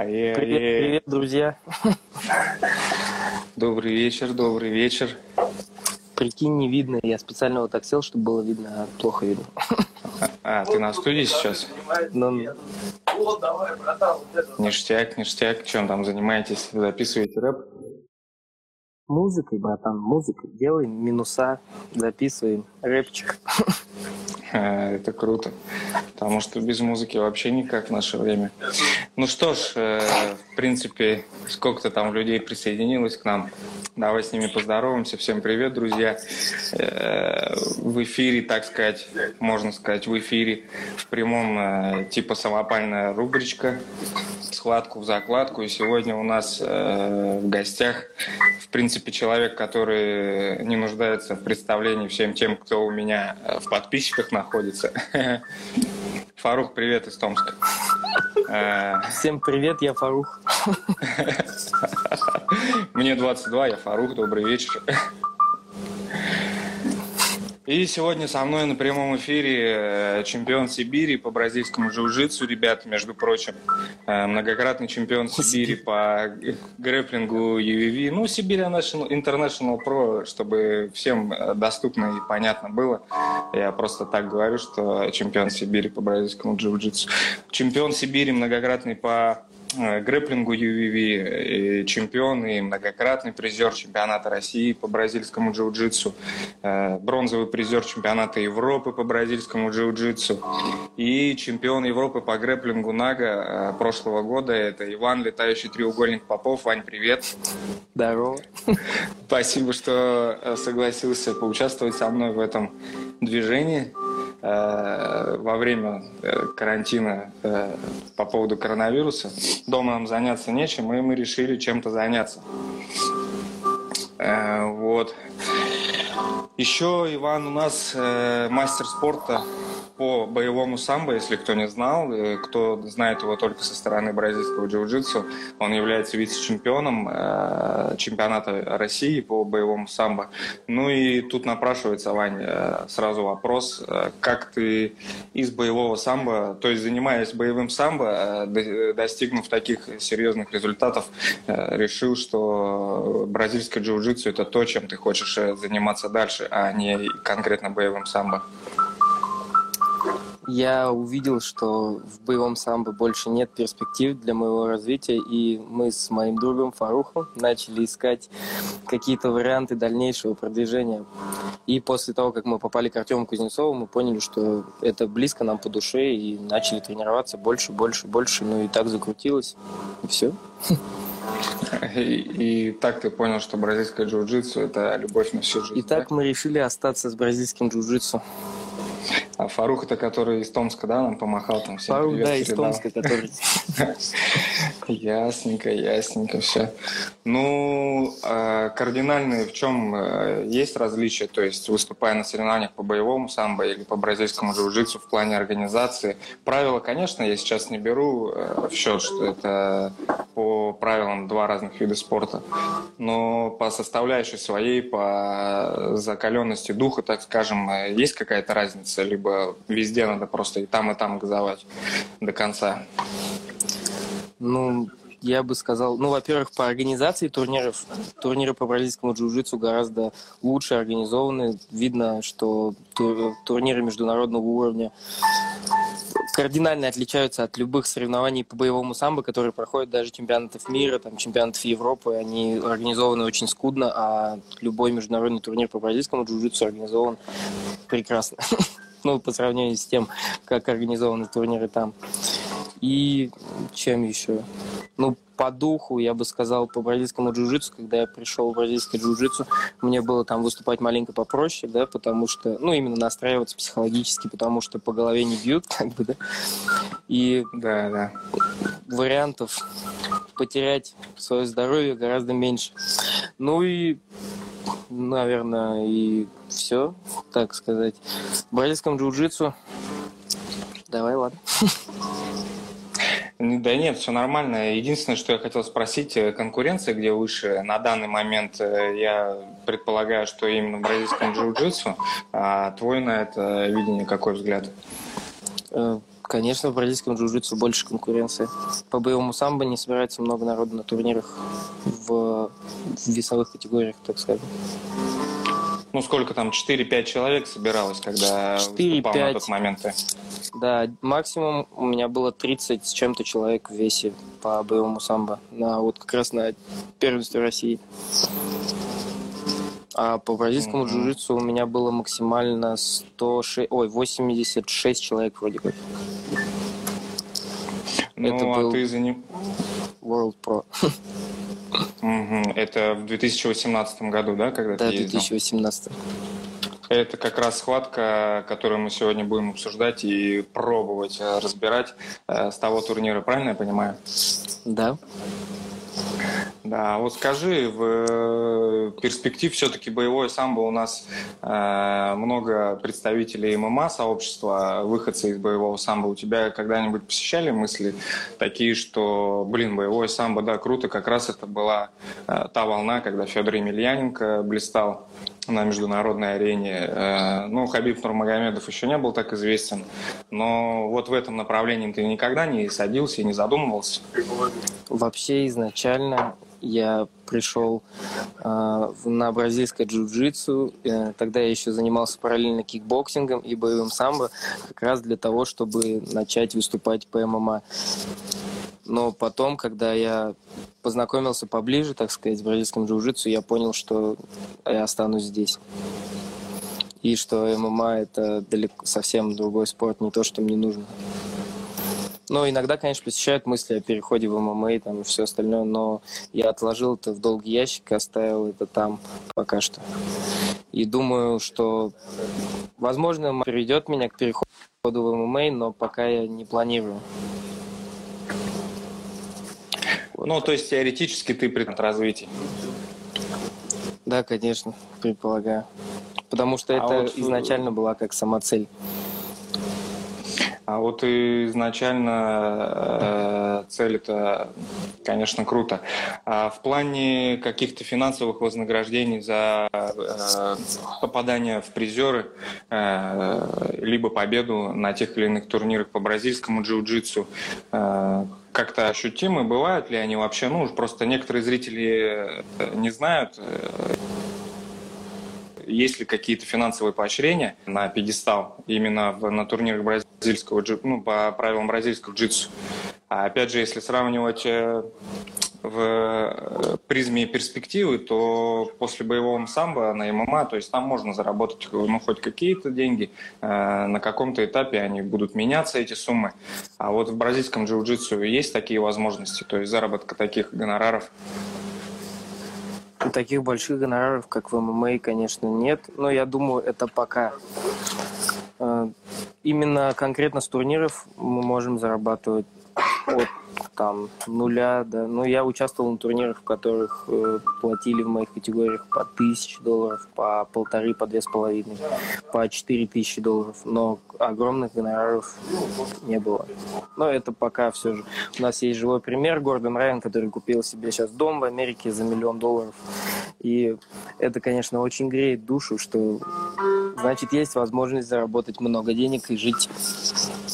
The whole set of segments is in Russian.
Ае, Привет, ае. привет, друзья. Добрый вечер, добрый вечер. Прикинь, не видно. Я специально вот так сел, чтобы было видно, а плохо видно. А, ты на студии сейчас? Но Ништяк, ништяк. Чем там занимаетесь? Записываете рэп? Музыкой, братан, музыкой. Делаем минуса, записываем рэпчик. Это круто. Потому что без музыки вообще никак в наше время. Ну что ж, э, в принципе, сколько-то там людей присоединилось к нам. Давай с ними поздороваемся. Всем привет, друзья. Э, В эфире, так сказать, можно сказать, в эфире, в прямом, э, типа самопальная рубричка «Схватку в закладку». И сегодня у нас в гостях, в принципе, человек, который не нуждается в представлении всем тем, кто у меня э, в подписчиках находится. Фарух, привет из Томска. Э, Всем привет, я Фарух. Мне 22, я Фарух, добрый вечер. И сегодня со мной на прямом эфире э, чемпион Сибири по бразильскому джиу-джитсу, ребята, между прочим, э, многократный чемпион Сибири по грэплингу UVV, ну, Сибирь National, International Pro, чтобы всем э, доступно и понятно было. Я просто так говорю, что чемпион Сибири по бразильскому джиу-джитсу. Чемпион Сибири многократный по грэплингу UVV, и чемпион и многократный призер чемпионата России по бразильскому джиу-джитсу, э, бронзовый призер чемпионата Европы по бразильскому джиу-джитсу и чемпион Европы по грэплингу Нага э, прошлого года. Это Иван, летающий треугольник Попов. Вань, привет. Здорово. Спасибо, что э, согласился поучаствовать со мной в этом движении э, во время э, карантина э, по поводу коронавируса. Дома нам заняться нечем, и мы решили чем-то заняться. Э, Вот. Еще Иван у нас э, мастер спорта по боевому самбо, если кто не знал, э, кто знает его только со стороны бразильского джиу-джитсу, он является вице-чемпионом э, чемпионата России по боевому самбо. Ну и тут напрашивается, Вань, э, сразу вопрос, как ты из боевого самбо, то есть занимаясь боевым самбо, до- достигнув таких серьезных результатов, решил, что бразильское джиу-джитсу это то, чем ты хочешь заниматься дальше, а не конкретно боевым самбо. Я увидел, что в боевом самбо больше нет перспектив для моего развития, и мы с моим другом Фарухом начали искать какие-то варианты дальнейшего продвижения. И после того, как мы попали к Артему Кузнецову, мы поняли, что это близко нам по душе, и начали тренироваться больше, больше, больше. Ну и так закрутилось, и все. И, и так ты понял, что бразильское джиу-джитсу это любовь на всю жизнь. И так мы решили остаться с бразильским джиу-джитсу. А Фарух это который из Томска, да, нам помахал там всем Фарух, да, из. Томска, который... Ясненько, ясненько, все. Ну, э, кардинальные в чем э, есть различия? То есть, выступая на соревнованиях по боевому самбо или по бразильскому джиу-джитсу в плане организации, правила, конечно, я сейчас не беру э, в счет, что это по правилам два разных вида спорта, но по составляющей своей, по закаленности духа, так скажем, э, есть какая-то разница, либо везде надо просто и там, и там газовать до конца. Ну, я бы сказал, ну, во-первых, по организации турниров, турниры по бразильскому джиу-джитсу гораздо лучше организованы. Видно, что ту- турниры международного уровня кардинально отличаются от любых соревнований по боевому самбо, которые проходят даже чемпионатов мира, там, чемпионатов Европы. Они организованы очень скудно, а любой международный турнир по бразильскому джиу-джитсу организован прекрасно. Ну, по сравнению с тем, как организованы турниры там. И чем еще? Ну, по духу, я бы сказал, по бразильскому джиу-джитсу, когда я пришел в бразильское джиу-джитсу, мне было там выступать маленько попроще, да, потому что, ну, именно настраиваться психологически, потому что по голове не бьют, как бы, да. И Да, да. вариантов потерять свое здоровье гораздо меньше. Ну и, наверное, и все, так сказать. В бразильском джиу-джитсу Давай, ладно. Да нет, все нормально. Единственное, что я хотел спросить, э, конкуренция где выше? На данный момент э, я предполагаю, что именно в бразильском джиу-джитсу. А твой на это видение какой взгляд? Э, Конечно, в бразильском джиу-джитсу больше конкуренции. По боевому самбо не собирается много народу на турнирах в, весовых категориях, так скажем. Ну, сколько там, 4-5 человек собиралось, когда 4, выступал 5. на тот момент? Да, максимум у меня было 30 с чем-то человек в весе по боевому самбо. На, вот как раз на первенстве России. А по бразильскому mm-hmm. джиу-джитсу у меня было максимально 106, ой, 86 человек вроде как. Ну, Это а был ты за ним... World Pro. Угу. Это в 2018 году, да, когда да, ты ездил? Да, 2018. Это как раз схватка, которую мы сегодня будем обсуждать и пробовать э, разбирать э, с того турнира, правильно я понимаю? Да. Да, вот скажи, в э, перспективе все-таки боевое самбо у нас э, много представителей ММА сообщества, выходцы из боевого самбо. У тебя когда-нибудь посещали мысли такие, что, блин, боевое самбо, да, круто, как раз это была э, та волна, когда Федор Емельяненко блистал на международной арене. Э, ну, Хабиб Нурмагомедов еще не был так известен, но вот в этом направлении ты никогда не садился и не задумывался? Вообще изначально я пришел э, на бразильское джиу-джитсу. Э, тогда я еще занимался параллельно кикбоксингом и боевым самбо, как раз для того, чтобы начать выступать по ММА. Но потом, когда я познакомился поближе, так сказать, с бразильским джиу-джитсу, я понял, что я останусь здесь. И что ММА – это далеко, совсем другой спорт, не то, что мне нужно. Но иногда, конечно, посещают мысли о переходе в ММА там, и все остальное, но я отложил это в долгий ящик и оставил это там пока что. И думаю, что, возможно, приведет меня к переходу в ММА, но пока я не планирую. Ну, то есть теоретически ты пред развитие. Да, конечно, предполагаю. Потому что а это вот... изначально была как сама цель. А вот изначально э, цель это, конечно, круто. А в плане каких-то финансовых вознаграждений за э, попадание в призеры, э, либо победу на тех или иных турнирах по бразильскому джиу-джитсу, э, как-то ощутимы? Бывают ли они вообще? Ну, просто некоторые зрители э, не знают, э, есть ли какие-то финансовые поощрения на пьедестал именно в, на турнирах бразильского, ну, по правилам бразильского джитсу. А опять же, если сравнивать э, в э, призме перспективы, то после боевого самбо на ММА, то есть там можно заработать ну, хоть какие-то деньги, э, на каком-то этапе они будут меняться, эти суммы. А вот в бразильском джиу-джитсу есть такие возможности, то есть заработка таких гонораров? Таких больших гонораров, как в ММА, конечно, нет. Но я думаю, это пока. Э, именно конкретно с турниров мы можем зарабатывать от там нуля, да. Ну, я участвовал на турнирах, в которых э, платили в моих категориях по тысяче долларов, по полторы, по две с половиной, по четыре тысячи долларов, но огромных гонораров не было. Но это пока все же. У нас есть живой пример, Гордон Райан, который купил себе сейчас дом в Америке за миллион долларов. И это, конечно, очень греет душу, что значит есть возможность заработать много денег и жить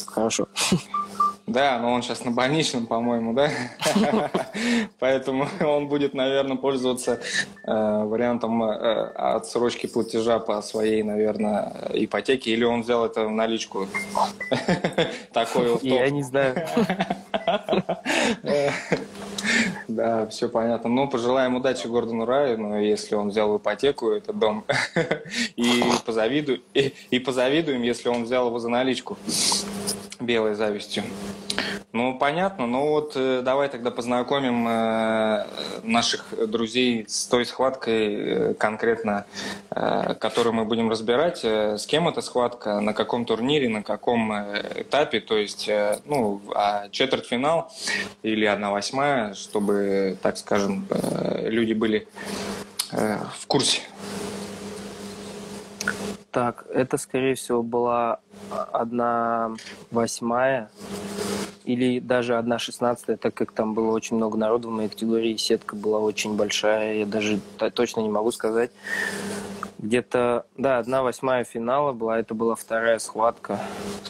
хорошо. Да, но он сейчас на больничном, по-моему, да? Поэтому он будет, наверное, пользоваться э, вариантом э, отсрочки платежа по своей, наверное, ипотеке. Или он взял это в наличку? Такой. Я не знаю. Да, все понятно. Ну, пожелаем удачи Гордону Райану, если он взял в ипотеку этот дом. И позавидуем, и, и позавидуем, если он взял его за наличку белой завистью. Ну, понятно. Ну вот э, давай тогда познакомим э, наших друзей с той схваткой э, конкретно, которую мы будем разбирать. С кем эта схватка, на каком турнире, на каком этапе, то есть, ну, а четвертьфинал или одна восьмая, чтобы, так скажем, люди были в курсе. Так, это, скорее всего, была одна восьмая или даже одна шестнадцатая, так как там было очень много народу в моей категории, сетка была очень большая, я даже точно не могу сказать. Где-то, да, одна восьмая финала была, это была вторая схватка,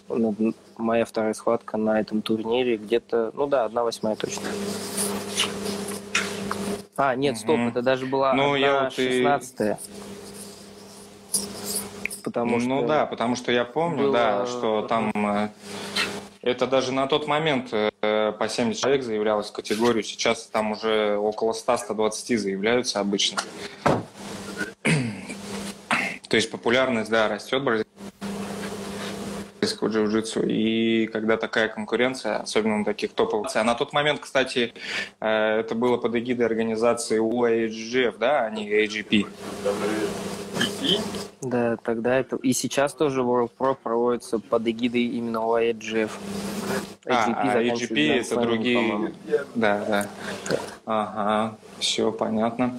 ну, моя вторая схватка на этом турнире, где-то, ну да, одна восьмая точно. А, нет, стоп, это даже была ну, я вот шестнадцатая. И... Потому ну что да, потому что я помню, было... да, что там э, это даже на тот момент э, по 70 человек заявлялось в категорию, сейчас там уже около 100-120 заявляются обычно. То есть популярность, да, растет бразильского джиу-джитсу. И когда такая конкуренция, особенно на таких топовых... А на тот момент, кстати, э, это было под эгидой организации UAHGF, да, а не AGP. Да, тогда это... И сейчас тоже World Pro проводится под эгидой именно UAHGF. А, а AGP это другие... Да, да. Ага, все понятно.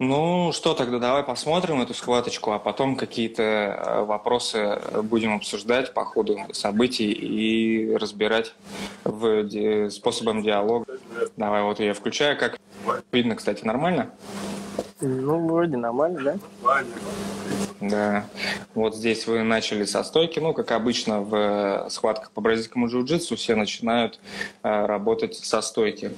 Ну что, тогда давай посмотрим эту схваточку, а потом какие-то э, вопросы будем обсуждать по ходу событий и разбирать в ди- способом диалога. Давай, вот я включаю, как видно, кстати, нормально? Ну, вроде нормально, да? Да. Вот здесь вы начали со стойки. Ну, как обычно в э, схватках по бразильскому джиу-джитсу все начинают э, работать со стойки.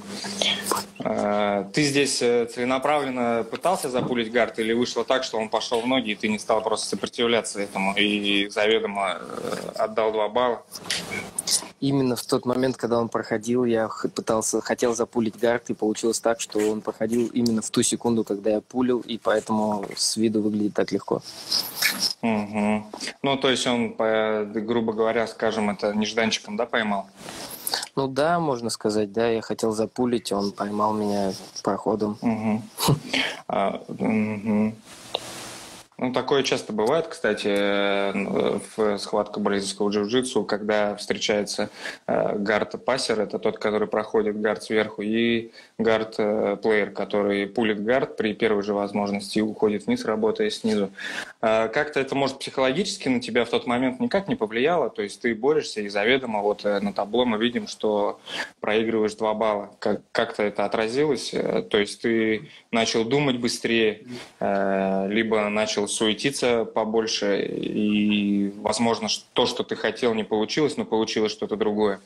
Э, ты здесь э, целенаправленно пытался запулить гард или вышло так, что он пошел в ноги, и ты не стал просто сопротивляться этому и заведомо э, отдал два балла? Именно в тот момент, когда он проходил, я пытался, хотел запулить гард, и получилось так, что он проходил именно в ту секунду, когда я пулил, и поэтому с виду выглядит так легко. Угу. Ну, то есть он, грубо говоря, скажем, это нежданчиком, да, поймал? Ну да, можно сказать, да. Я хотел запулить, он поймал меня проходом. Угу. Ну, такое часто бывает, кстати, э, в схватках бразильского джиу-джитсу, когда встречается э, гард-пассер, это тот, который проходит гард сверху, и гард-плеер, который пулит гард при первой же возможности и уходит вниз, работая снизу. А как-то это, может, психологически на тебя в тот момент никак не повлияло, то есть ты борешься и заведомо вот э, на табло мы видим, что проигрываешь два балла. Как- как-то это отразилось, то есть ты начал думать быстрее, либо начал суетиться побольше, и, возможно, то, что ты хотел, не получилось, но получилось что-то другое?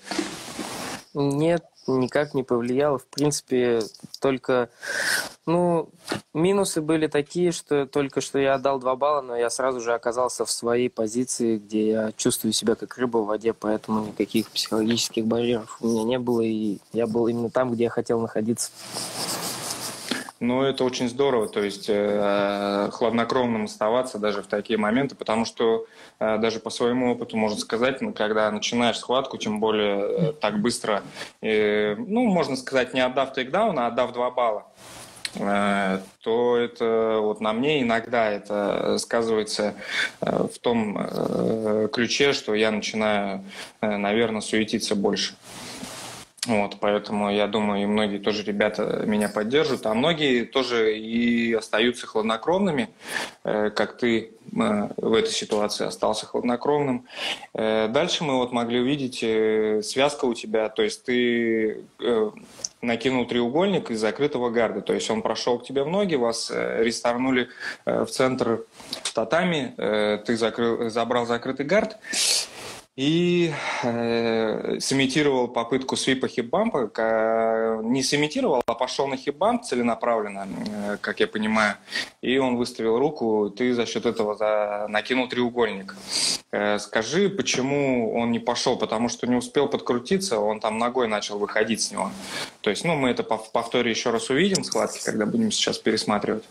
Нет, никак не повлияло. В принципе, только, ну, минусы были такие, что только что я отдал два балла, но я сразу же оказался в своей позиции, где я чувствую себя как рыба в воде, поэтому никаких психологических барьеров у меня не было, и я был именно там, где я хотел находиться. Ну, это очень здорово, то есть э, хладнокровным оставаться даже в такие моменты, потому что э, даже по своему опыту можно сказать, ну, когда начинаешь схватку, тем более э, так быстро, э, ну, можно сказать, не отдав тейкдаун, а отдав два балла, э, то это вот на мне иногда это сказывается э, в том э, ключе, что я начинаю, наверное, суетиться больше. Вот, поэтому я думаю, и многие тоже ребята меня поддержат, а многие тоже и остаются хладнокровными, э, как ты э, в этой ситуации остался хладнокровным. Э, дальше мы вот могли увидеть связка у тебя, то есть ты накинул треугольник из закрытого гарда, то есть он прошел к тебе в ноги, вас рестарнули в центр татами, ты закрыл, забрал закрытый гард, и э, сымитировал попытку свипа хипбампа. Не сымитировал, а пошел на хипбамп целенаправленно, э, как я понимаю. И он выставил руку, ты за счет этого за... накинул треугольник. Э, скажи, почему он не пошел? Потому что не успел подкрутиться, он там ногой начал выходить с него. То есть, ну, мы это в повторе еще раз увидим, схватки, когда будем сейчас пересматривать.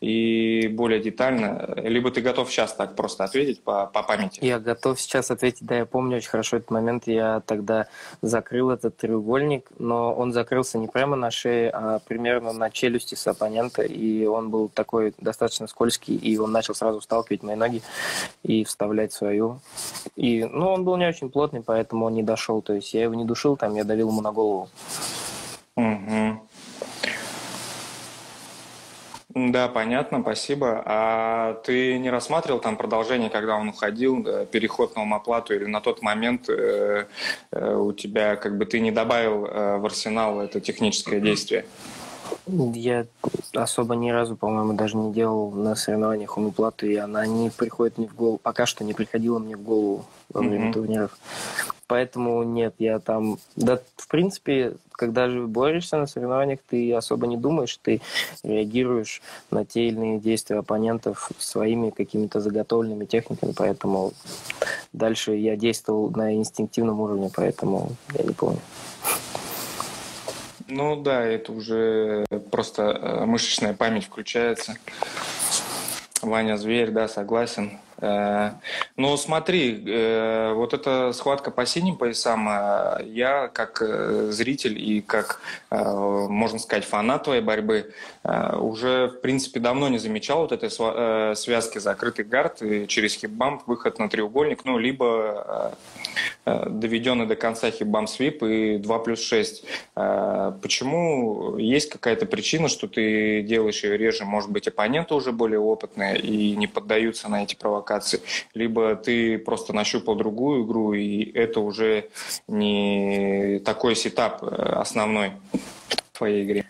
И более детально. Либо ты готов сейчас так просто ответить по, по памяти? Я готов сейчас ответить, да, я помню очень хорошо этот момент. Я тогда закрыл этот треугольник, но он закрылся не прямо на шее, а примерно на челюсти с оппонента, и он был такой достаточно скользкий, и он начал сразу сталкивать мои ноги и вставлять свою. И, ну, он был не очень плотный, поэтому он не дошел. То есть я его не душил, там я давил ему на голову. Угу. Да, понятно, спасибо. А ты не рассматривал там продолжение, когда он уходил, переход на умоплату, или на тот момент э, э, у тебя как бы ты не добавил э, в арсенал это техническое действие? Я особо ни разу, по-моему, даже не делал на соревнованиях уноплату, и она не приходит мне в голову, пока что не приходила мне в голову во время mm-hmm. турниров. Поэтому нет, я там... Да, в принципе, когда же борешься на соревнованиях, ты особо не думаешь, ты реагируешь на те или иные действия оппонентов своими какими-то заготовленными техниками, поэтому дальше я действовал на инстинктивном уровне, поэтому я не помню. Ну да, это уже просто э, мышечная память включается. Ваня Зверь, да, согласен. Э, ну, смотри, э, вот эта схватка по синим поясам, э, я как зритель и как, можно сказать, фанат твоей борьбы уже, в принципе, давно не замечал вот этой связки закрытый гард через хипбамп, выход на треугольник, ну, либо доведенный до конца хипбам свип и 2 плюс 6. Почему? Есть какая-то причина, что ты делаешь ее реже? Может быть, оппоненты уже более опытные и не поддаются на эти провокации? Провокации, либо ты просто нащупал другую игру, и это уже не такой сетап э, основной в твоей игре.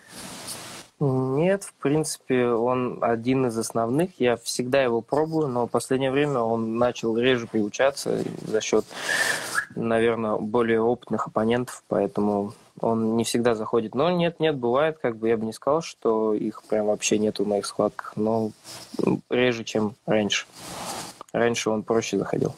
Нет, в принципе, он один из основных. Я всегда его пробую, но в последнее время он начал реже приучаться за счет, наверное, более опытных оппонентов, поэтому он не всегда заходит. Но нет, нет, бывает, как бы я бы не сказал, что их прям вообще нету в моих схватках, но реже, чем раньше. Раньше он проще заходил.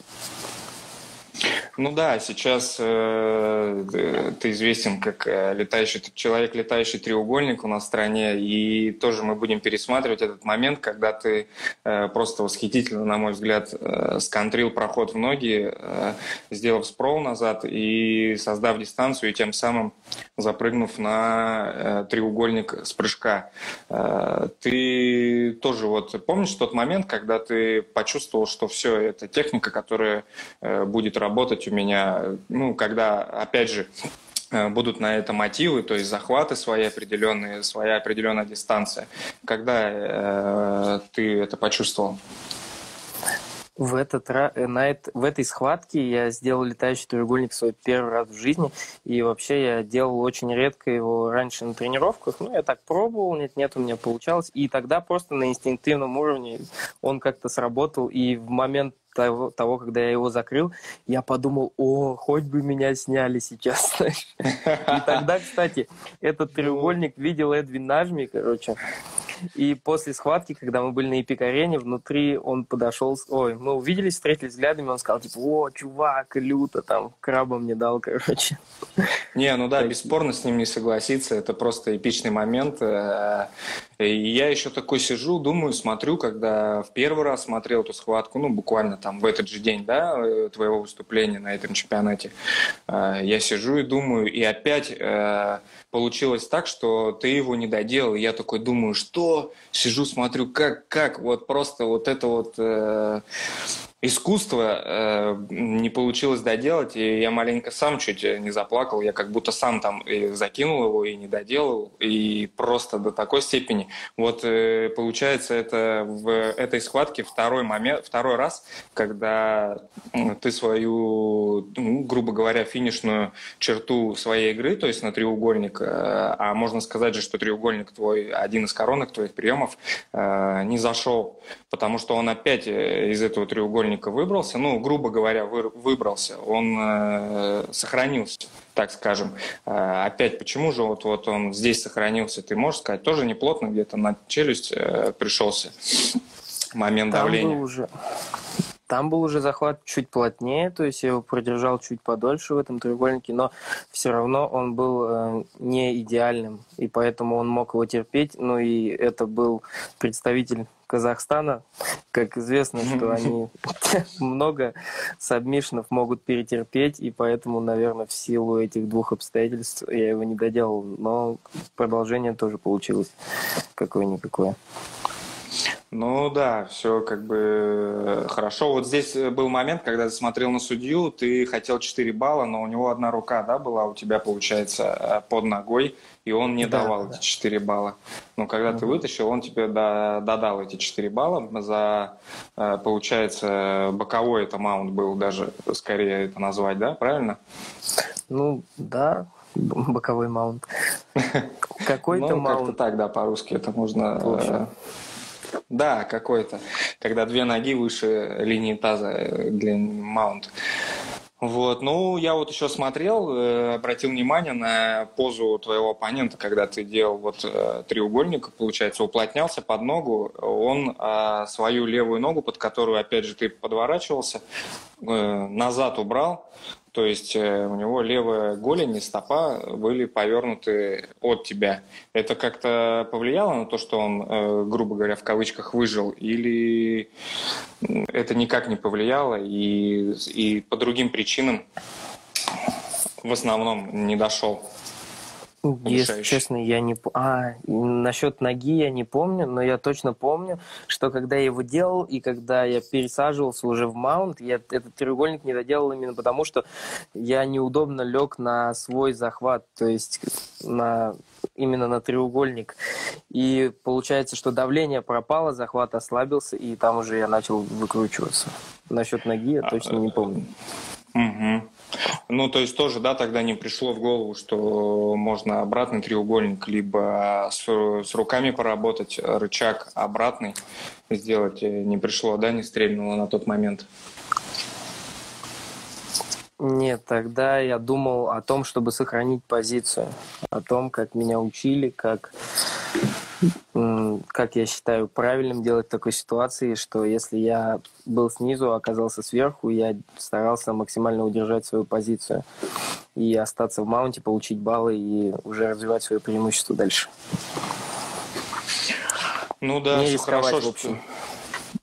Ну да, сейчас э, ты известен как э, летающий человек, летающий треугольник у нас в стране, и тоже мы будем пересматривать этот момент, когда ты э, просто восхитительно, на мой взгляд, э, сконтрил проход в ноги, э, сделав спрол назад и создав дистанцию, и тем самым запрыгнув на э, треугольник с прыжка. Э, ты тоже вот помнишь тот момент, когда ты почувствовал, что все, это техника, которая э, будет работать у меня, ну, когда, опять же, э, будут на это мотивы, то есть захваты свои определенные, своя определенная дистанция. Когда э, ты это почувствовал? В, этот, э, на это, в этой схватке я сделал летающий треугольник свой первый раз в жизни. И вообще я делал очень редко его раньше на тренировках. Ну, я так пробовал, нет-нет, у меня получалось. И тогда просто на инстинктивном уровне он как-то сработал. И в момент того, того, когда я его закрыл, я подумал, о, хоть бы меня сняли сейчас, И тогда, кстати, этот треугольник видел Эдвин Нажми, короче. И после схватки, когда мы были на Эпик-арене, внутри он подошел, ой, мы увиделись, встретились взглядами, он сказал, типа, о, чувак, люто, там, краба мне дал, короче. Не, ну да, бесспорно с ним не согласиться, это просто эпичный момент. Э, и я еще такой сижу, думаю, смотрю, когда в первый раз смотрел эту схватку, ну, буквально там в этот же день, да, э, твоего выступления на этом чемпионате, э, я сижу и думаю, и опять получилось так, что ты его не доделал. Я такой думаю, что? Сижу, смотрю, как, как, вот просто вот это вот... Искусство э, не получилось доделать, и я маленько сам чуть не заплакал. Я как будто сам там и закинул его, и не доделал, и просто до такой степени. Вот э, получается это в этой схватке второй момент, второй раз, когда ты свою, ну, грубо говоря, финишную черту своей игры, то есть на треугольник, э, а можно сказать же, что треугольник твой, один из коронок твоих приемов, э, не зашел, потому что он опять э, из этого треугольника треугольника выбрался, ну, грубо говоря, вы, выбрался, он э, сохранился, так скажем. Э, опять, почему же вот, вот он здесь сохранился, ты можешь сказать, тоже неплотно где-то на челюсть э, пришелся момент Там давления. Был уже... Там был уже захват чуть плотнее, то есть я его продержал чуть подольше в этом треугольнике, но все равно он был э, не идеальным, и поэтому он мог его терпеть. Ну и это был представитель Казахстана. Как известно, что они много сабмишнов могут перетерпеть, и поэтому, наверное, в силу этих двух обстоятельств я его не доделал. Но продолжение тоже получилось какое-никакое. Ну да, все как бы э, хорошо. Вот здесь э, был момент, когда ты смотрел на судью, ты хотел 4 балла, но у него одна рука, да, была у тебя, получается, э, под ногой, и он не да, давал да. эти 4 балла. Но когда угу. ты вытащил, он тебе додал эти 4 балла за, получается, боковой это маунт был даже, скорее это назвать, да, правильно? Ну, да, боковой маунт. Какой-то ну, как-то так, да, по-русски это можно... Да, какой-то. Когда две ноги выше линии таза для маунт. Вот, ну, я вот еще смотрел, э, обратил внимание на позу твоего оппонента, когда ты делал вот э, треугольник, получается, уплотнялся под ногу, он э, свою левую ногу, под которую, опять же, ты подворачивался, э, назад убрал, то есть э, у него левая голень и стопа были повернуты от тебя. Это как-то повлияло на то, что он, э, грубо говоря, в кавычках выжил? Или это никак не повлияло и, и по другим причинам в основном не дошел? Если честно, я не... А, насчет ноги я не помню, но я точно помню, что когда я его делал и когда я пересаживался уже в маунт, я этот треугольник не доделал именно потому, что я неудобно лег на свой захват, то есть на именно на треугольник. И получается, что давление пропало, захват ослабился, и там уже я начал выкручиваться. Насчет ноги я точно не помню. Угу. Ну, то есть тоже, да, тогда не пришло в голову, что можно обратный треугольник, либо с, с руками поработать, рычаг обратный сделать не пришло, да, не стрельнуло на тот момент? Нет, тогда я думал о том, чтобы сохранить позицию, о том, как меня учили, как как я считаю правильным делать в такой ситуации, что если я был снизу, а оказался сверху, я старался максимально удержать свою позицию и остаться в маунте, получить баллы и уже развивать свое преимущество дальше. Ну да, Не хорошо, в общем. Что...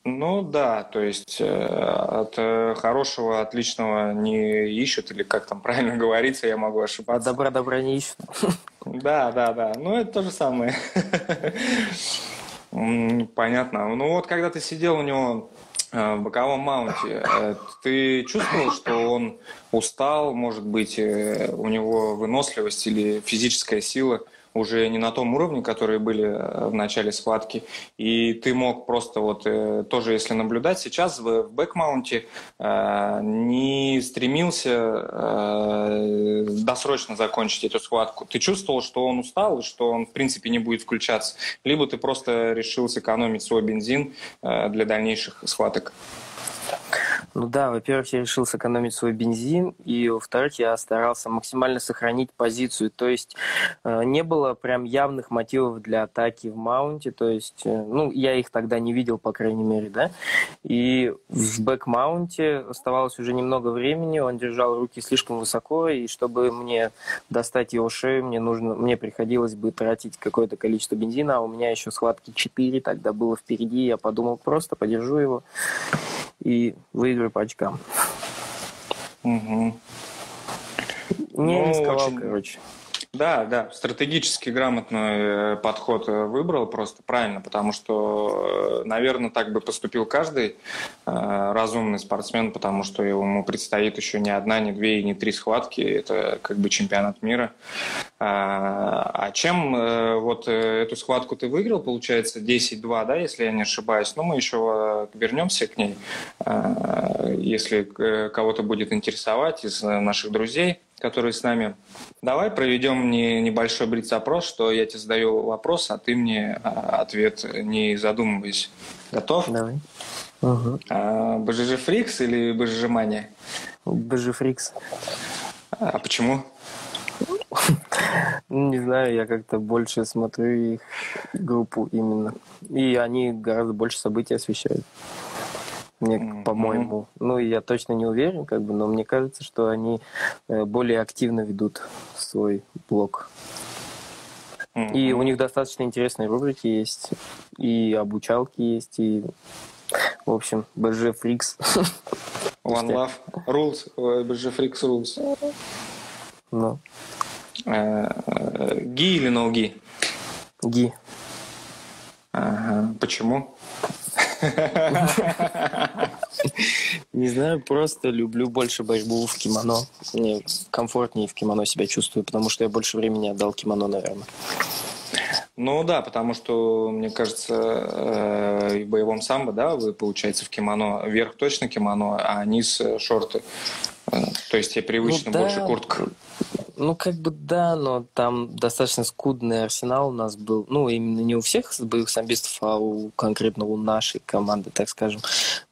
Ну да, то есть э, от э, хорошего, отличного не ищут, или как там правильно говорится, я могу ошибаться. Добра добра не ищут. Да, да, да. Ну это то же самое. Понятно. Ну вот когда ты сидел у него э, в боковом маунте, ты чувствовал, что он устал, может быть, у него выносливость или физическая сила – уже не на том уровне, которые были э, в начале схватки. И ты мог просто вот э, тоже, если наблюдать сейчас в, бэкмаунте, э, не стремился досрочно закончить эту схватку. Ты чувствовал, что он устал, что он, в принципе, не будет включаться. Либо ты просто решил сэкономить свой бензин для дальнейших схваток. Ну да, во-первых, я решил сэкономить свой бензин, и во-вторых, я старался максимально сохранить позицию. То есть э, не было прям явных мотивов для атаки в маунте, то есть, э, ну, я их тогда не видел, по крайней мере, да. И в бэк-маунте оставалось уже немного времени, он держал руки слишком высоко, и чтобы мне достать его шею, мне нужно, мне приходилось бы тратить какое-то количество бензина, а у меня еще схватки 4 тогда было впереди, я подумал, просто подержу его. И выиграю по очкам. Угу. Не ну, рисковал, очень... короче. Да, да, стратегически грамотный э, подход э, выбрал просто правильно, потому что, э, наверное, так бы поступил каждый разумный спортсмен, потому что ему предстоит еще не одна, не две и не три схватки, это как бы чемпионат мира. А, а чем вот эту схватку ты выиграл, получается 10-2, да, если я не ошибаюсь, но ну, мы еще вернемся к ней, если кого-то будет интересовать из наших друзей которые с нами. Давай проведем не небольшой блиц-опрос, что я тебе задаю вопрос, а ты мне а, ответ, не задумываясь. Готов? Давай. Угу. А, BJJ Freaks или BJJ Mania? BJJ Freaks. А почему? Ну, не знаю, я как-то больше смотрю их группу именно. И они гораздо больше событий освещают мне, mm-hmm. по-моему. Ну, я точно не уверен, как бы, но мне кажется, что они э, более активно ведут свой блог. Mm-hmm. И у них достаточно интересные рубрики есть, и обучалки есть, и, в общем, BG Freaks. One Love Rules, BG Freaks Rules. Ну. Э, ги или no ги? Ги. Ага. Почему? Не знаю, просто люблю больше борьбу в кимоно. Мне комфортнее в кимоно себя чувствую, потому что я больше времени отдал кимоно, наверное. Ну да, потому что, мне кажется, э, в боевом самбо, да, вы, получается, в кимоно, верх точно кимоно, а низ э, шорты. То есть тебе привычно ну, да. больше куртка. Ну, как бы да, но там достаточно скудный арсенал у нас был. Ну, именно не у всех боевых самбистов, а у конкретно у нашей команды, так скажем.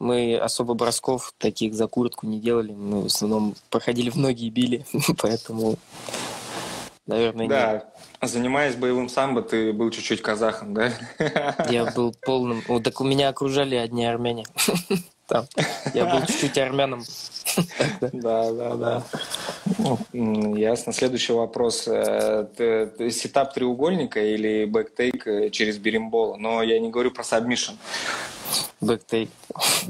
Мы особо бросков таких за куртку не делали. Мы в основном проходили в ноги и били, поэтому, наверное, Да, нет. занимаясь боевым самбо, ты был чуть-чуть казахом, да? Я был полным... Вот так у меня окружали одни армяне. Там. Я был чуть-чуть армяном. Да, да, да. Ясно. Следующий вопрос. Э, setup треугольника или back take э, через беримбола? Но я не говорю про submission. Back take.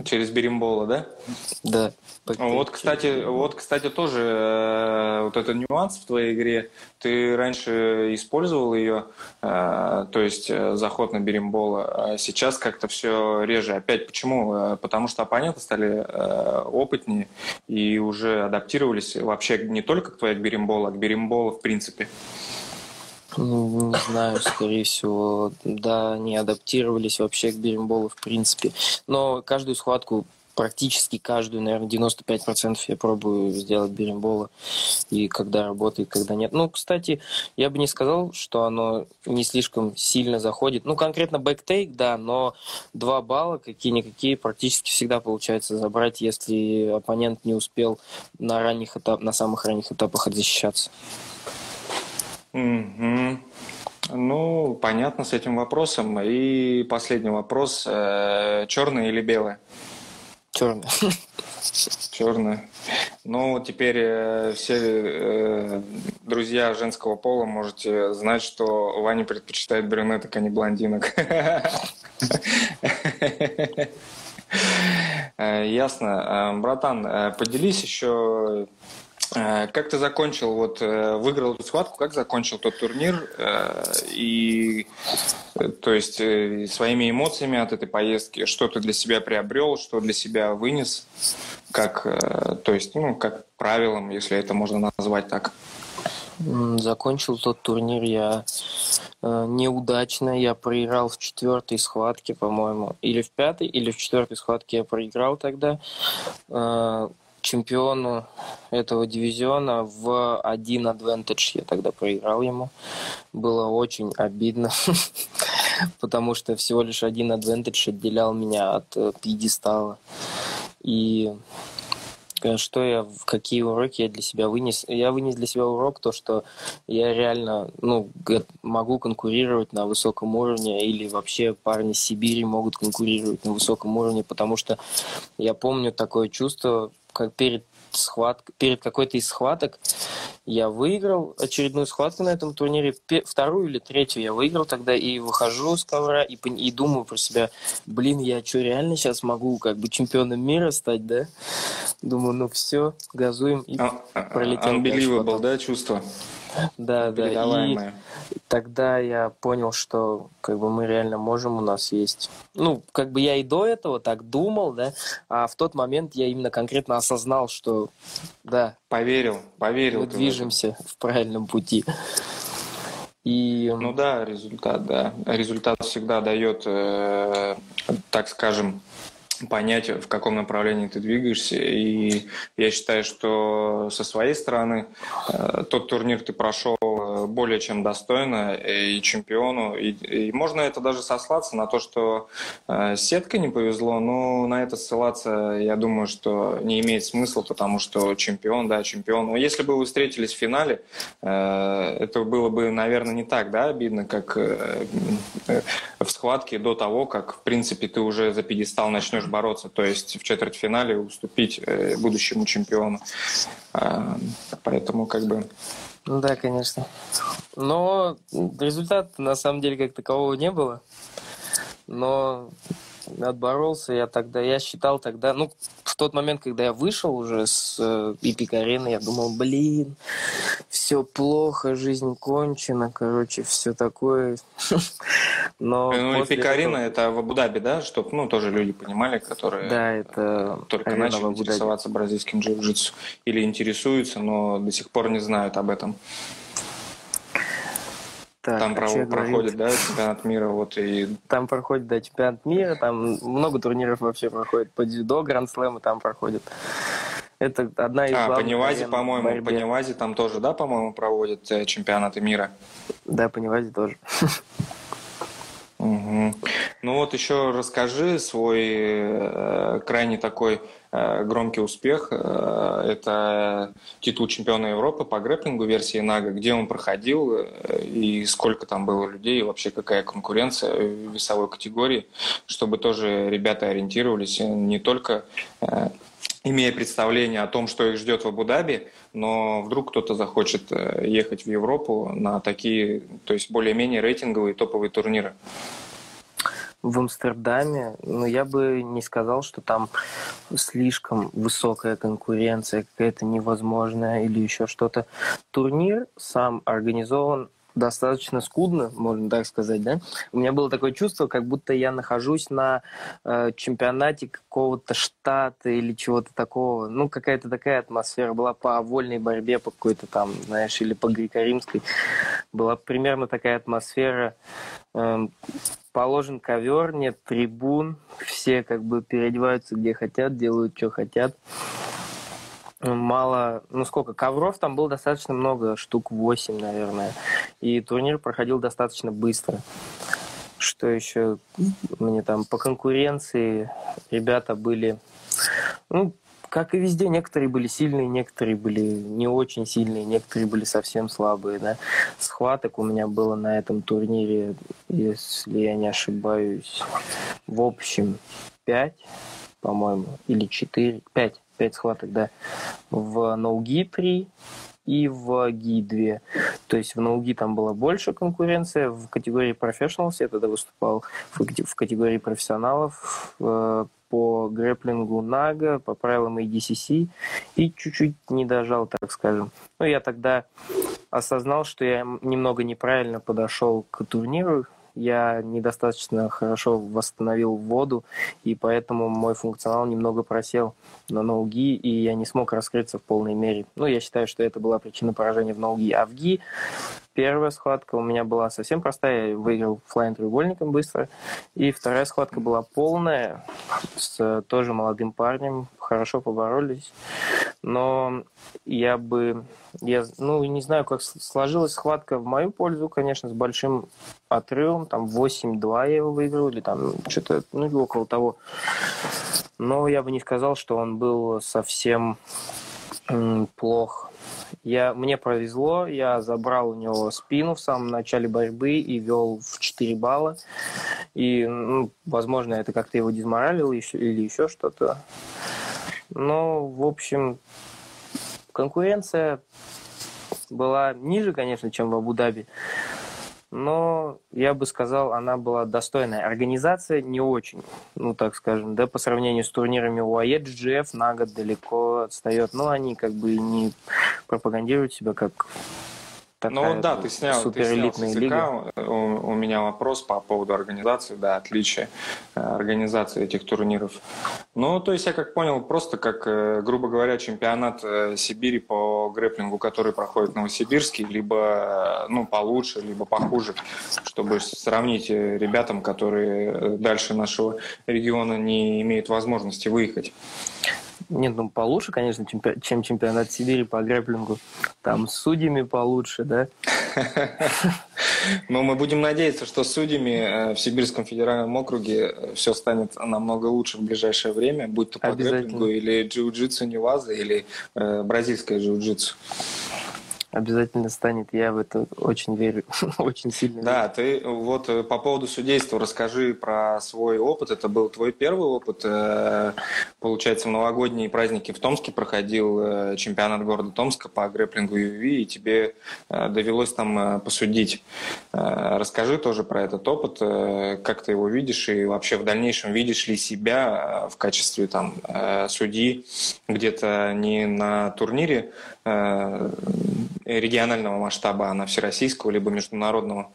Через беримбола, да? Да. Вот, кстати, вот, кстати, тоже э, вот этот нюанс в твоей игре. Ты раньше использовал ее, э, то есть э, заход на беримбола, а сейчас как-то все реже. Опять почему? Потому что оппоненты стали э, опытнее и уже адаптировались вообще не только к твоей беримболу, а к беримболу в принципе. Ну, не знаю, скорее всего, да, не адаптировались вообще к беримболу в принципе. Но каждую схватку практически каждую, наверное, 95% я пробую сделать берембола. И когда работает, когда нет. Ну, кстати, я бы не сказал, что оно не слишком сильно заходит. Ну, конкретно бэктейк, да, но 2 балла какие-никакие практически всегда получается забрать, если оппонент не успел на ранних этап, на самых ранних этапах отзащищаться. Mm-hmm. Ну, понятно с этим вопросом. И последний вопрос. Э, черное или белое? Черная. Черная. Ну, теперь э, все э, друзья женского пола можете знать, что Ваня предпочитает брюнеток, а не блондинок. Э, ясно. Э, братан, э, поделись еще как ты закончил, вот э, выиграл эту схватку, как закончил тот турнир э, и, то есть, своими эмоциями от этой поездки, что ты для себя приобрел, что для себя вынес, как, то есть, ну, как правилам, если это можно назвать так. Закончил тот турнир я неудачно. Я проиграл в четвертой схватке, по-моему. Или в пятой, или в четвертой схватке я проиграл тогда чемпиону этого дивизиона в один адвентедж. Я тогда проиграл ему. Было очень обидно, потому что всего лишь один адвентедж отделял меня от э, пьедестала. И э, что я, какие уроки я для себя вынес? Я вынес для себя урок, то, что я реально ну, могу конкурировать на высоком уровне, или вообще парни Сибири могут конкурировать на высоком уровне, потому что я помню такое чувство, перед схват... перед какой-то из схваток я выиграл очередную схватку на этом турнире, вторую или третью я выиграл тогда и выхожу с ковра и, и думаю про себя, блин, я что, реально сейчас могу как бы чемпионом мира стать, да? Думаю, ну все, газуем и а, а пролетел. Unbelievable, да, чувство? Да, да. И тогда я понял, что как бы мы реально можем, у нас есть... Ну, как бы я и до этого так думал, да, а в тот момент я именно конкретно осознал, что, да... Поверил, поверил. Мы движемся в правильном пути. И... Ну да, результат, да. Результат всегда дает, э, так скажем, понять, в каком направлении ты двигаешься. И я считаю, что со своей стороны э, тот турнир ты прошел более чем достойно и чемпиону. И, и можно это даже сослаться на то, что э, сетка не повезло, но на это ссылаться, я думаю, что не имеет смысла, потому что чемпион, да, чемпион. Но если бы вы встретились в финале, это было бы, наверное, не так, да, обидно, как в схватке до того, как, в принципе, ты уже за пьедестал начнешь бороться, то есть в четвертьфинале уступить э, будущему чемпиону. А, поэтому как бы... Ну да, конечно. Но результата на самом деле как такового не было. Но отборолся я тогда. Я считал тогда, ну, в тот момент, когда я вышел уже с э, Эпик Арены, я думал, блин, все плохо, жизнь кончена, короче, все такое. Но ну, Эпик Арена это в Абу-Даби, да? Чтоб, ну, тоже люди понимали, которые да, это только начали интересоваться бразильским джиу-джитсу или интересуются, но до сих пор не знают об этом. Так, там про- проходит, да, чемпионат мира, вот и... Там проходит, да, чемпионат мира, там много турниров вообще проходит по дзюдо, гранд-слэмы там проходят. Это одна из а, главных арен по-моему, борьбе. по Невазе там тоже, да, по-моему, проводят э, чемпионаты мира? Да, по Невазе тоже. Мгм. Ну вот еще расскажи свой э, крайне такой громкий успех. Э, это титул чемпиона Европы по грэпплингу версии Нага. Где он проходил э, и сколько там было людей, и вообще какая конкуренция в весовой категории, чтобы тоже ребята ориентировались э, не только э, имея представление о том, что их ждет в Абу-Даби, но вдруг кто-то захочет э, ехать в Европу на такие, то есть более-менее рейтинговые топовые турниры. В Амстердаме, ну, я бы не сказал, что там слишком высокая конкуренция, какая-то невозможная или еще что-то. Турнир сам организован достаточно скудно, можно так сказать, да. У меня было такое чувство, как будто я нахожусь на э, чемпионате какого-то штата или чего-то такого. Ну, какая-то такая атмосфера была по вольной борьбе, по какой-то там, знаешь, или по греко-римской. Была примерно такая атмосфера. Эм, положен ковер, нет трибун, все как бы переодеваются где хотят, делают, что хотят мало, ну сколько, ковров там было достаточно много, штук 8, наверное. И турнир проходил достаточно быстро. Что еще мне там по конкуренции ребята были, ну, как и везде, некоторые были сильные, некоторые были не очень сильные, некоторые были совсем слабые, да. Схваток у меня было на этом турнире, если я не ошибаюсь, в общем 5, по-моему, или 4, 5 5 схваток, да, в ноуги 3 и в ГИ 2. То есть в ноуги там была больше конкуренция, в категории professionals я тогда выступал, в категории профессионалов э, по грэплингу Нага, по правилам ADCC, и чуть-чуть не дожал, так скажем. Ну, я тогда осознал, что я немного неправильно подошел к турниру, я недостаточно хорошо восстановил воду, и поэтому мой функционал немного просел на ноуги, и я не смог раскрыться в полной мере. Ну, я считаю, что это была причина поражения в ноуги. А в ГИ первая схватка у меня была совсем простая, я выиграл флайн треугольником быстро, и вторая схватка была полная, с тоже молодым парнем, хорошо поборолись, но я бы, я, ну, не знаю, как сложилась схватка в мою пользу, конечно, с большим отрывом, там 8-2 я его выиграл, или там что-то, ну, около того. Но я бы не сказал, что он был совсем плох. Я, мне повезло, я забрал у него спину в самом начале борьбы и вел в 4 балла. И, ну, возможно, это как-то его дезморалило еще, или еще что-то. Но, в общем, конкуренция была ниже, конечно, чем в Абу-Даби но я бы сказал, она была достойная. Организация не очень, ну так скажем, да, по сравнению с турнирами УАЕ, GGF на год далеко отстает. Но они как бы не пропагандируют себя как ну вот да, ты снял, ты снял языка. У, у меня вопрос по поводу организации, да, отличия э, организации этих турниров. Ну, то есть я как понял, просто как, э, грубо говоря, чемпионат э, Сибири по грэплингу, который проходит в Новосибирске, либо, ну, получше, либо похуже, чтобы сравнить ребятам, которые дальше нашего региона не имеют возможности выехать. Нет, ну получше, конечно, чем чемпионат Сибири по грэплингу. Там с судьями получше, да? Но мы будем надеяться, что судьями э, в Сибирском федеральном округе э, все станет намного лучше в ближайшее время, будь то по грэплингу или джиу-джитсу Неваза, или э, бразильское джиу-джитсу. Обязательно станет, я в это очень верю, очень сильно. Да, ты вот э, по поводу судейства расскажи про свой опыт. Это был твой первый опыт. Э, получается, в новогодние праздники в Томске проходил э, чемпионат города Томска по грэплингу UV, и тебе довелось там посудить. Расскажи тоже про этот опыт, как ты его видишь, и вообще в дальнейшем видишь ли себя в качестве там судьи где-то не на турнире регионального масштаба, а на всероссийского либо международного?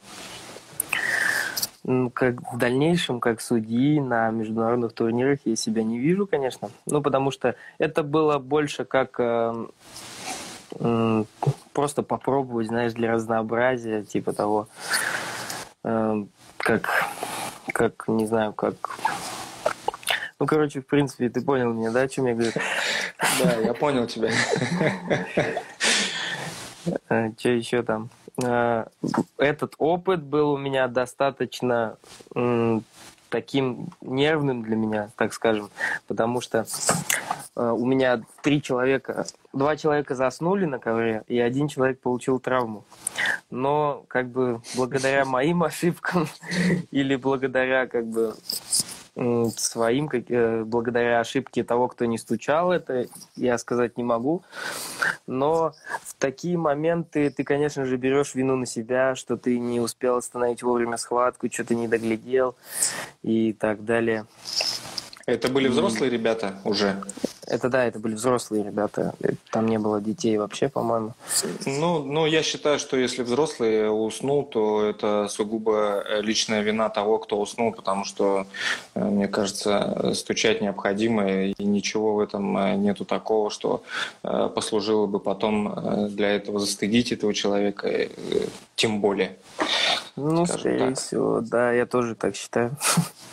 Ну, как в дальнейшем, как судьи на международных турнирах я себя не вижу, конечно. Ну, потому что это было больше как э, э, просто попробовать, знаешь, для разнообразия, типа того, э, как, как, не знаю, как Ну, короче, в принципе, ты понял меня, да, о чем я говорю? Да, я понял тебя. Э, Что еще там? Э, Этот опыт был у меня достаточно таким нервным для меня, так скажем, потому что э, у меня три человека, два человека заснули на ковре, и один человек получил травму. Но как бы благодаря моим ошибкам или благодаря как бы своим, как, э, благодаря ошибке того, кто не стучал, это я сказать не могу. Но в такие моменты ты, конечно же, берешь вину на себя, что ты не успел остановить вовремя схватку, что ты не доглядел и так далее. Это были взрослые ребята уже? Это да, это были взрослые ребята. Там не было детей вообще, по-моему. Ну, ну, я считаю, что если взрослый уснул, то это сугубо личная вина того, кто уснул, потому что, э, мне кажется, стучать необходимо, и ничего в этом э, нету такого, что э, послужило бы потом для этого застыдить этого человека, тем более. Ну, скорее так. всего, да, я тоже так считаю.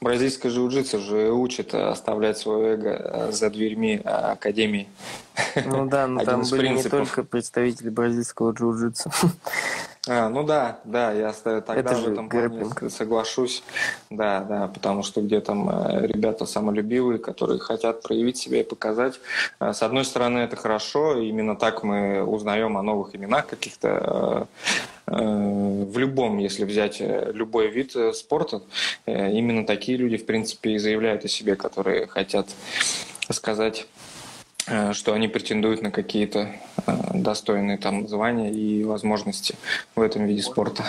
Бразильское джиу-джитсу же учит э, оставлять свое эго э, за дверьми э, академии. Ну да, но Один там были не принципов. только представители бразильского джиу-джитсу. А, ну да, да, я тогда Это в же этом плане соглашусь. Да, да, потому что где там ребята самолюбивые, которые хотят проявить себя и показать. С одной стороны, это хорошо, именно так мы узнаем о новых именах каких-то в любом, если взять э, любой вид э, спорта, э, именно такие люди, в принципе, и заявляют о себе, которые хотят сказать э, что они претендуют на какие-то э, достойные там звания и возможности в этом виде спорта.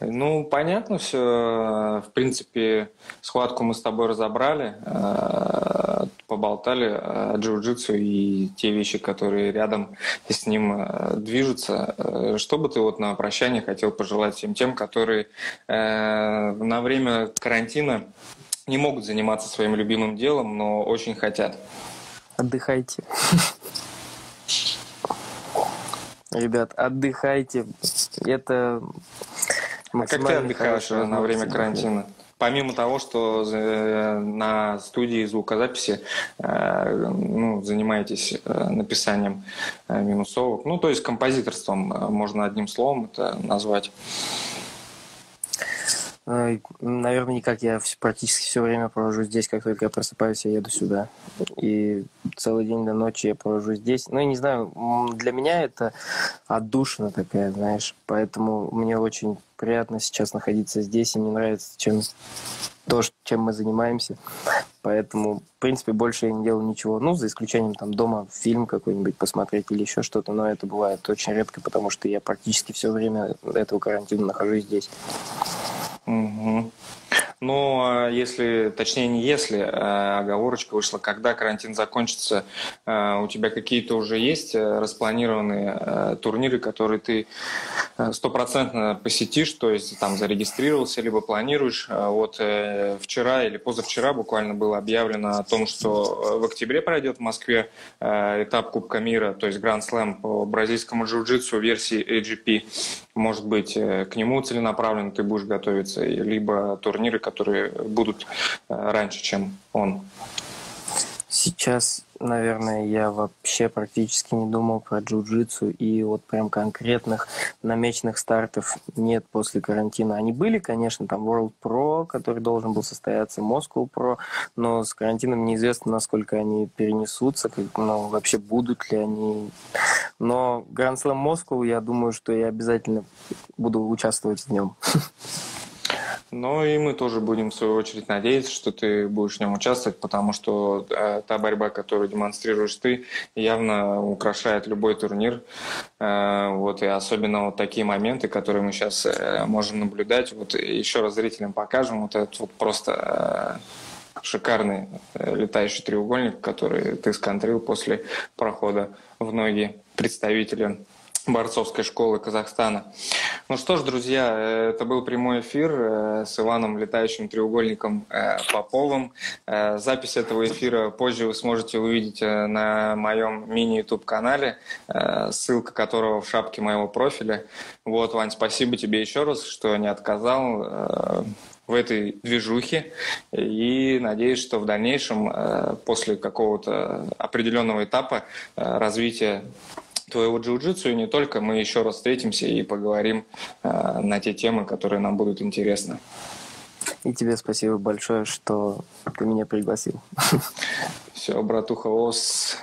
Ну, понятно все. В принципе, схватку мы с тобой разобрали, э, поболтали о джиу-джитсу и те вещи, которые рядом с ним э, движутся. Э, Что бы ты вот на прощание хотел пожелать всем тем, которые э, на время карантина не могут заниматься своим любимым делом, но очень хотят? Отдыхайте. Ребят, отдыхайте. Это А как ты отдыхаешь на время карантина? Помимо того, что э, на студии звукозаписи э, ну, занимаетесь э, написанием минусовок, ну, то есть композиторством, можно одним словом это назвать. Ой, Наверное, никак. Я практически все время провожу здесь. Как только я просыпаюсь, я еду сюда. И целый день до ночи я провожу здесь. Ну, я не знаю, для меня это отдушина такая, знаешь. Поэтому мне очень приятно сейчас находиться здесь. И мне нравится, чем то, чем мы занимаемся. Поэтому, в принципе, больше я не делаю ничего. Ну, за исключением там дома фильм какой-нибудь посмотреть или еще что-то. Но это бывает очень редко, потому что я практически все время этого карантина нахожусь здесь. Мгм. Ну, а если, точнее не если, а оговорочка вышла, когда карантин закончится, а, у тебя какие-то уже есть э, распланированные э, турниры, которые ты э, стопроцентно посетишь, то есть там зарегистрировался, либо планируешь. А Вот вчера или позавчера буквально было объявлено о том, что в октябре пройдет в Москве этап Кубка мира, то есть Гранд Слэм по бразильскому джиу-джитсу версии AGP. Может быть, э, к нему целенаправленно ты будешь готовиться, либо турниры, которые будут э, раньше, чем он. Сейчас, наверное, я вообще практически не думал про джиу-джитсу, и вот прям конкретных намеченных стартов нет после карантина. Они были, конечно, там World Pro, который должен был состояться, Moscow Pro, но с карантином неизвестно, насколько они перенесутся, как, ну, вообще будут ли они. Но Grand Slam Moscow, я думаю, что я обязательно буду участвовать в нем. Ну и мы тоже будем, в свою очередь, надеяться, что ты будешь в нем участвовать, потому что э, та борьба, которую демонстрируешь ты, явно украшает любой турнир. Э, вот, и особенно вот такие моменты, которые мы сейчас э, можем наблюдать. Вот еще раз зрителям покажем вот этот вот просто шикарный летающий треугольник, который ты сконтрил после прохода в ноги представителя борцовской школы Казахстана. Ну что ж, друзья, это был прямой эфир э, с Иваном Летающим треугольником э, Поповым. Э, запись этого эфира позже вы сможете увидеть на моем мини-ютуб-канале, ссылка которого в шапке моего профиля. Вот, Вань, спасибо тебе еще раз, что не отказал в этой движухе. И надеюсь, что в дальнейшем, после какого-то определенного этапа развития твоего джиу-джитсу, и не только, мы еще раз встретимся и поговорим э, на те темы, которые нам будут интересны. И тебе спасибо большое, что ты меня пригласил. Все, братуха Ос.